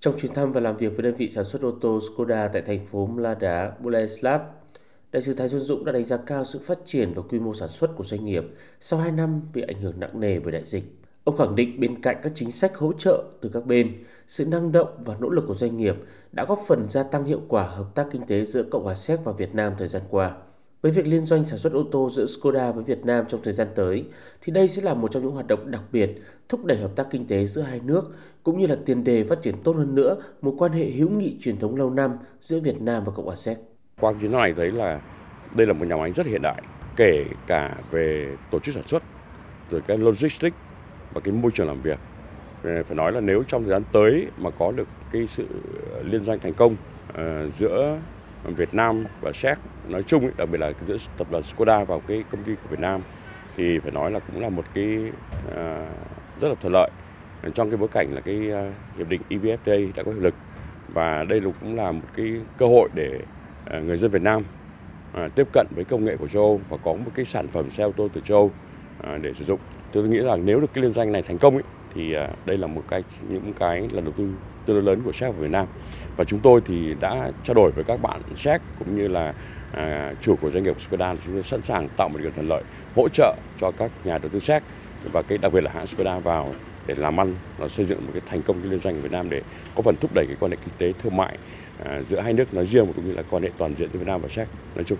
Trong chuyến thăm và làm việc với đơn vị sản xuất ô tô Skoda tại thành phố Mlada, Boleslav, Đại sứ Thái Xuân Dũng đã đánh giá cao sự phát triển và quy mô sản xuất của doanh nghiệp sau 2 năm bị ảnh hưởng nặng nề bởi đại dịch. Ông khẳng định bên cạnh các chính sách hỗ trợ từ các bên, sự năng động và nỗ lực của doanh nghiệp đã góp phần gia tăng hiệu quả hợp tác kinh tế giữa Cộng hòa Séc và Việt Nam thời gian qua. Với việc liên doanh sản xuất ô tô giữa Skoda với Việt Nam trong thời gian tới, thì đây sẽ là một trong những hoạt động đặc biệt thúc đẩy hợp tác kinh tế giữa hai nước, cũng như là tiền đề phát triển tốt hơn nữa mối quan hệ hữu nghị truyền thống lâu năm giữa Việt Nam và Cộng hòa Séc. Qua chuyến này thấy là đây là một nhà máy rất hiện đại, kể cả về tổ chức sản xuất, rồi cái logistics và cái môi trường làm việc. Ờ, phải nói là nếu trong thời gian tới mà có được cái sự liên doanh thành công uh, giữa Việt Nam và Séc nói chung, đặc biệt là giữa tập đoàn Skoda vào cái công ty của Việt Nam thì phải nói là cũng là một cái à, rất là thuận lợi trong cái bối cảnh là cái à, hiệp định EVFTA đã có hiệu lực và đây cũng là một cái cơ hội để à, người dân Việt Nam tiếp cận với công nghệ của châu Âu và có một cái sản phẩm xe ô tô từ châu Âu để sử dụng. Tôi nghĩ rằng nếu được cái liên danh này thành công ấy, thì à, đây là một cái những cái là đầu tư tương đối lớn của Séc và Việt Nam và chúng tôi thì đã trao đổi với các bạn Séc cũng như là à, chủ của doanh nghiệp Skoda chúng tôi sẵn sàng tạo một điều thuận lợi hỗ trợ cho các nhà đầu tư Séc và cái đặc biệt là hãng Skoda vào để làm ăn nó xây dựng một cái thành công cái liên doanh ở Việt Nam để có phần thúc đẩy cái quan hệ kinh tế thương mại à, giữa hai nước nói riêng cũng như là quan hệ toàn diện giữa Việt Nam và Séc nói chung.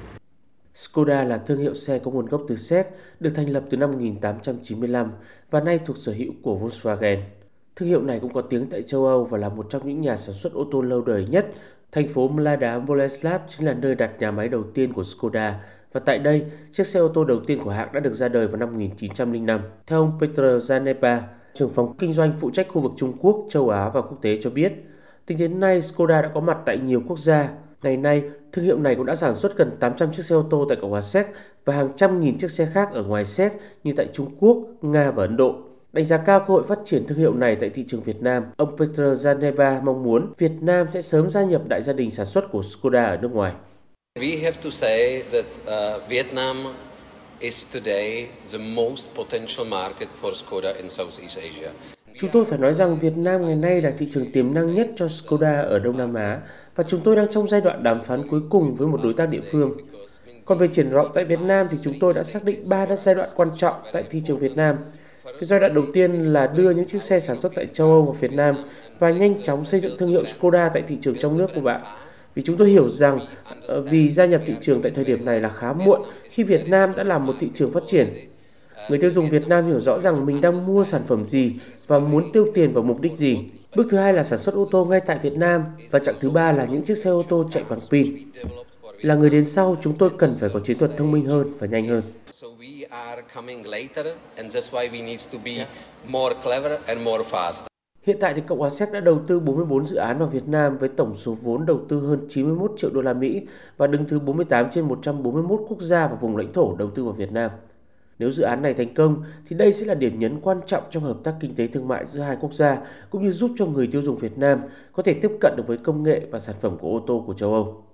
Skoda là thương hiệu xe có nguồn gốc từ Séc, được thành lập từ năm 1895 và nay thuộc sở hữu của Volkswagen. Thương hiệu này cũng có tiếng tại châu Âu và là một trong những nhà sản xuất ô tô lâu đời nhất. Thành phố Mlada Boleslav chính là nơi đặt nhà máy đầu tiên của Skoda và tại đây, chiếc xe ô tô đầu tiên của hãng đã được ra đời vào năm 1905. Theo ông Petr Zanepa, trưởng phòng kinh doanh phụ trách khu vực Trung Quốc, châu Á và quốc tế cho biết, tính đến nay Skoda đã có mặt tại nhiều quốc gia. Ngày nay, thương hiệu này cũng đã sản xuất gần 800 chiếc xe ô tô tại Cộng hòa Séc và hàng trăm nghìn chiếc xe khác ở ngoài Séc như tại Trung Quốc, Nga và Ấn Độ. Đánh giá cao cơ hội phát triển thương hiệu này tại thị trường Việt Nam, ông Petr Zaneba mong muốn Việt Nam sẽ sớm gia nhập đại gia đình sản xuất của Skoda ở nước ngoài. We have to say that uh, Vietnam is today the most potential market for Skoda in Southeast Asia. Chúng tôi phải nói rằng Việt Nam ngày nay là thị trường tiềm năng nhất cho Skoda ở Đông Nam Á và chúng tôi đang trong giai đoạn đàm phán cuối cùng với một đối tác địa phương. Còn về triển vọng tại Việt Nam thì chúng tôi đã xác định 3 giai đoạn quan trọng tại thị trường Việt Nam. Cái giai đoạn đầu tiên là đưa những chiếc xe sản xuất tại châu Âu vào Việt Nam và nhanh chóng xây dựng thương hiệu Skoda tại thị trường trong nước của bạn. Vì chúng tôi hiểu rằng ờ, vì gia nhập thị trường tại thời điểm này là khá muộn khi Việt Nam đã là một thị trường phát triển. Người tiêu dùng Việt Nam hiểu rõ rằng mình đang mua sản phẩm gì và muốn tiêu tiền vào mục đích gì. Bước thứ hai là sản xuất ô tô ngay tại Việt Nam và chặng thứ ba là những chiếc xe ô tô chạy bằng pin. Là người đến sau, chúng tôi cần phải có chiến thuật thông minh hơn và nhanh hơn. Hiện tại thì Cộng hòa Séc đã đầu tư 44 dự án vào Việt Nam với tổng số vốn đầu tư hơn 91 triệu đô la Mỹ và đứng thứ 48 trên 141 quốc gia và vùng lãnh thổ đầu tư vào Việt Nam. Nếu dự án này thành công, thì đây sẽ là điểm nhấn quan trọng trong hợp tác kinh tế thương mại giữa hai quốc gia, cũng như giúp cho người tiêu dùng Việt Nam có thể tiếp cận được với công nghệ và sản phẩm của ô tô của châu Âu.